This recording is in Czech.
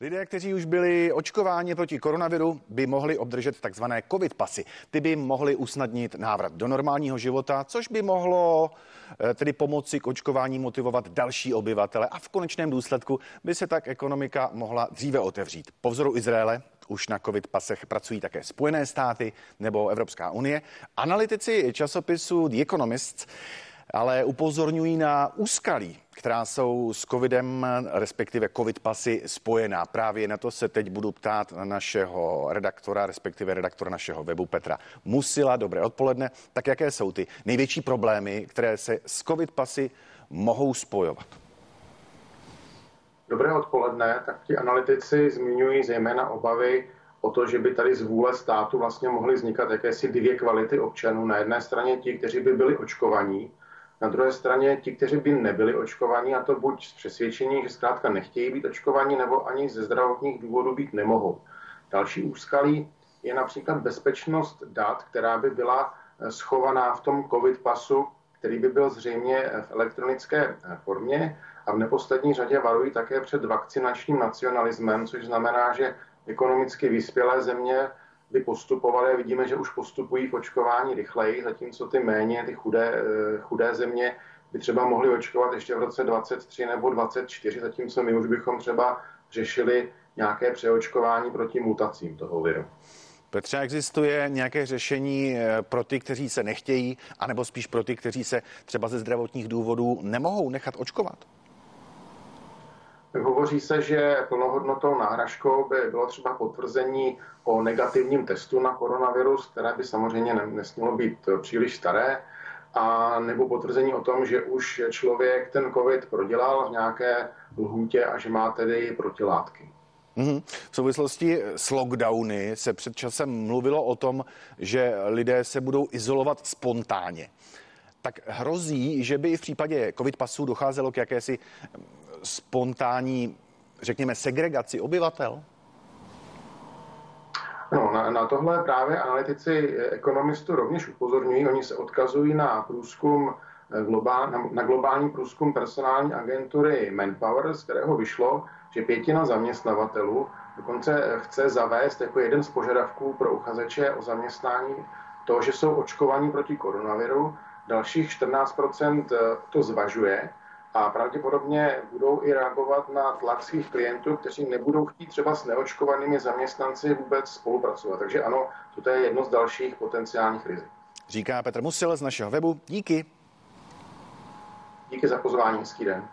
Lidé, kteří už byli očkováni proti koronaviru, by mohli obdržet takzvané covid pasy. Ty by mohly usnadnit návrat do normálního života, což by mohlo eh, tedy pomoci k očkování motivovat další obyvatele a v konečném důsledku by se tak ekonomika mohla dříve otevřít. Po vzoru Izraele už na covid pasech pracují také Spojené státy nebo Evropská unie. Analytici časopisu The Economist ale upozorňují na úskalí, která jsou s covidem, respektive covid pasy spojená. Právě na to se teď budu ptát našeho redaktora, respektive redaktora našeho webu Petra Musila. Dobré odpoledne. Tak jaké jsou ty největší problémy, které se s covid pasy mohou spojovat? Dobré odpoledne. Tak ti analytici zmiňují zejména obavy o to, že by tady z vůle státu vlastně mohly vznikat jakési dvě kvality občanů. Na jedné straně ti, kteří by byli očkovaní, na druhé straně ti, kteří by nebyli očkovaní, a to buď z přesvědčení, že zkrátka nechtějí být očkovaní, nebo ani ze zdravotních důvodů být nemohou. Další úskalí je například bezpečnost dat, která by byla eh, schovaná v tom COVID pasu, který by byl zřejmě eh, v elektronické eh, formě. A v neposlední řadě varují také před vakcinačním nacionalismem, což znamená, že ekonomicky vyspělé země by postupovaly a vidíme, že už postupují v očkování rychleji, zatímco ty méně, ty chudé, eh, chudé země by třeba mohly očkovat ještě v roce 23 nebo 24, zatímco my už bychom třeba řešili nějaké přeočkování proti mutacím toho viru. Petře, existuje nějaké řešení eh, pro ty, kteří se nechtějí, anebo spíš pro ty, kteří se třeba ze zdravotních důvodů nemohou nechat očkovat? Hovoří se, že plnohodnotou náhražkou by bylo třeba potvrzení o negativním testu na koronavirus, které by samozřejmě nesmělo být příliš staré, a nebo potvrzení o tom, že už člověk ten COVID prodělal v nějaké lhůtě a že má tedy protilátky. Mm-hmm. V souvislosti s lockdowny se před časem mluvilo o tom, že lidé se budou izolovat spontánně. Tak hrozí, že by i v případě covid pasů docházelo k jakési spontánní, řekněme, segregaci obyvatel? No, na, na tohle právě analytici ekonomistů rovněž upozorňují. Oni se odkazují na průzkum eh, globál, na, na globální průzkum personální agentury Manpower, z kterého vyšlo, že pětina zaměstnavatelů dokonce chce zavést jako jeden z požadavků pro uchazeče o zaměstnání to, že jsou očkovaní proti koronaviru. Dalších 14% to zvažuje a pravděpodobně budou i reagovat na tlak svých klientů, kteří nebudou chtít třeba s neočkovanými zaměstnanci vůbec spolupracovat. Takže ano, to je jedno z dalších potenciálních rizik. Říká Petr Musil z našeho webu. Díky. Díky za pozvání, hezký den.